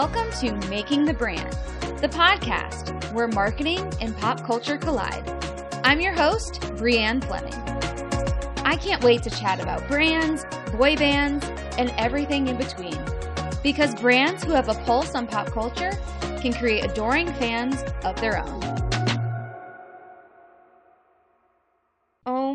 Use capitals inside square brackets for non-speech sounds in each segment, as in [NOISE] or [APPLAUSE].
Welcome to Making the Brand, the podcast where marketing and pop culture collide. I'm your host, Brianne Fleming. I can't wait to chat about brands, boy bands, and everything in between. Because brands who have a pulse on pop culture can create adoring fans of their own.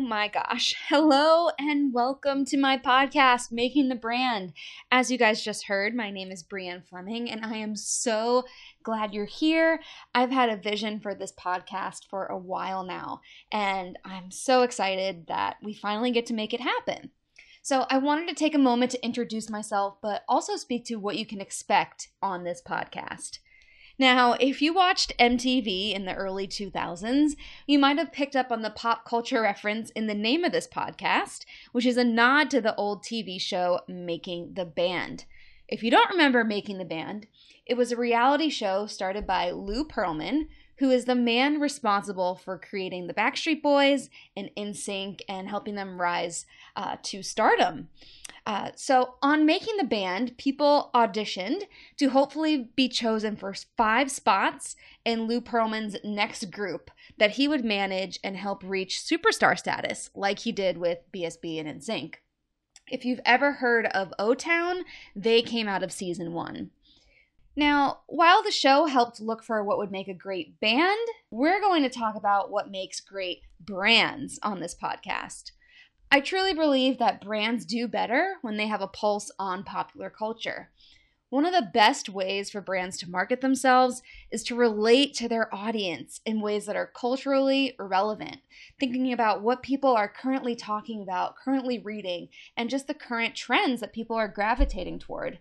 My gosh. Hello and welcome to my podcast, Making the Brand. As you guys just heard, my name is Brianne Fleming and I am so glad you're here. I've had a vision for this podcast for a while now, and I'm so excited that we finally get to make it happen. So, I wanted to take a moment to introduce myself, but also speak to what you can expect on this podcast. Now, if you watched MTV in the early 2000s, you might have picked up on the pop culture reference in the name of this podcast, which is a nod to the old TV show Making the Band. If you don't remember Making the Band, it was a reality show started by Lou Pearlman, who is the man responsible for creating the Backstreet Boys and NSYNC and helping them rise uh, to stardom. Uh, so, on making the band, people auditioned to hopefully be chosen for five spots in Lou Pearlman's next group that he would manage and help reach superstar status, like he did with BSB and NSYNC. If you've ever heard of O Town, they came out of season one. Now, while the show helped look for what would make a great band, we're going to talk about what makes great brands on this podcast. I truly believe that brands do better when they have a pulse on popular culture. One of the best ways for brands to market themselves is to relate to their audience in ways that are culturally relevant, thinking about what people are currently talking about, currently reading, and just the current trends that people are gravitating toward.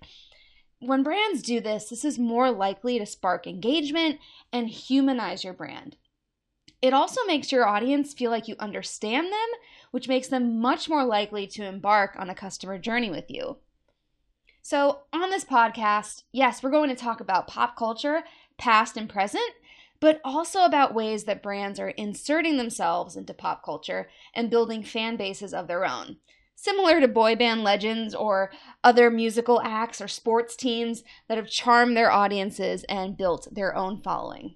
When brands do this, this is more likely to spark engagement and humanize your brand. It also makes your audience feel like you understand them which makes them much more likely to embark on a customer journey with you. So, on this podcast, yes, we're going to talk about pop culture, past and present, but also about ways that brands are inserting themselves into pop culture and building fan bases of their own. Similar to boy band legends or other musical acts or sports teams that have charmed their audiences and built their own following.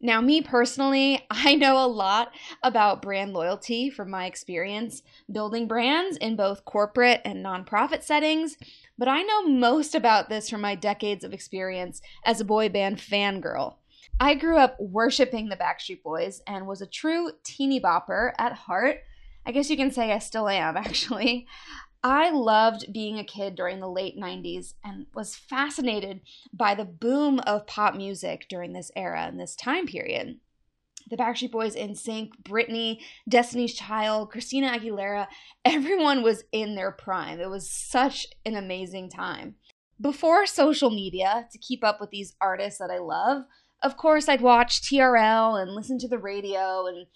Now, me personally, [LAUGHS] I know a lot about brand loyalty from my experience building brands in both corporate and nonprofit settings, but I know most about this from my decades of experience as a boy band fangirl. I grew up worshiping the Backstreet Boys and was a true teeny bopper at heart. I guess you can say I still am, [LAUGHS] actually. I loved being a kid during the late 90s and was fascinated by the boom of pop music during this era and this time period. The Backstreet Boys, NSYNC, Britney, Destiny's Child, Christina Aguilera, everyone was in their prime. It was such an amazing time. Before social media, to keep up with these artists that I love, of course, I'd watch TRL and listen to the radio and,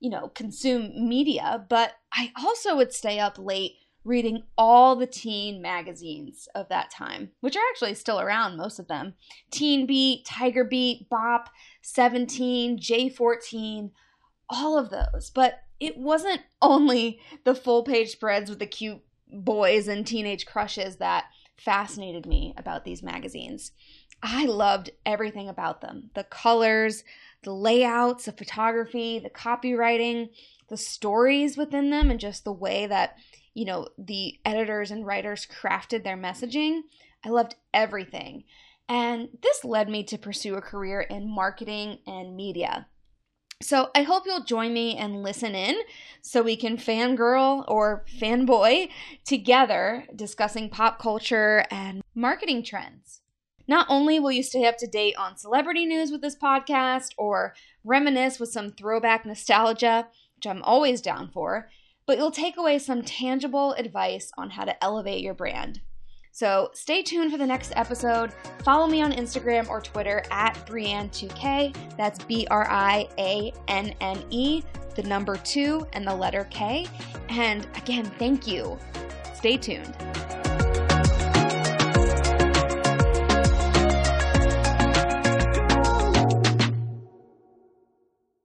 you know, consume media, but I also would stay up late reading all the teen magazines of that time, which are actually still around, most of them Teen Beat, Tiger Beat, Bop, 17, J14, all of those. But it wasn't only the full page spreads with the cute boys and teenage crushes that fascinated me about these magazines. I loved everything about them the colors, the layouts, the photography, the copywriting, the stories within them, and just the way that you know, the editors and writers crafted their messaging. I loved everything. And this led me to pursue a career in marketing and media. So I hope you'll join me and listen in so we can fangirl or fanboy together discussing pop culture and marketing trends. Not only will you stay up to date on celebrity news with this podcast or reminisce with some throwback nostalgia, which I'm always down for, but you'll take away some tangible advice on how to elevate your brand. So stay tuned for the next episode. Follow me on Instagram or Twitter at Brianne2K. That's B R I A N N E, the number two, and the letter K. And again, thank you. Stay tuned.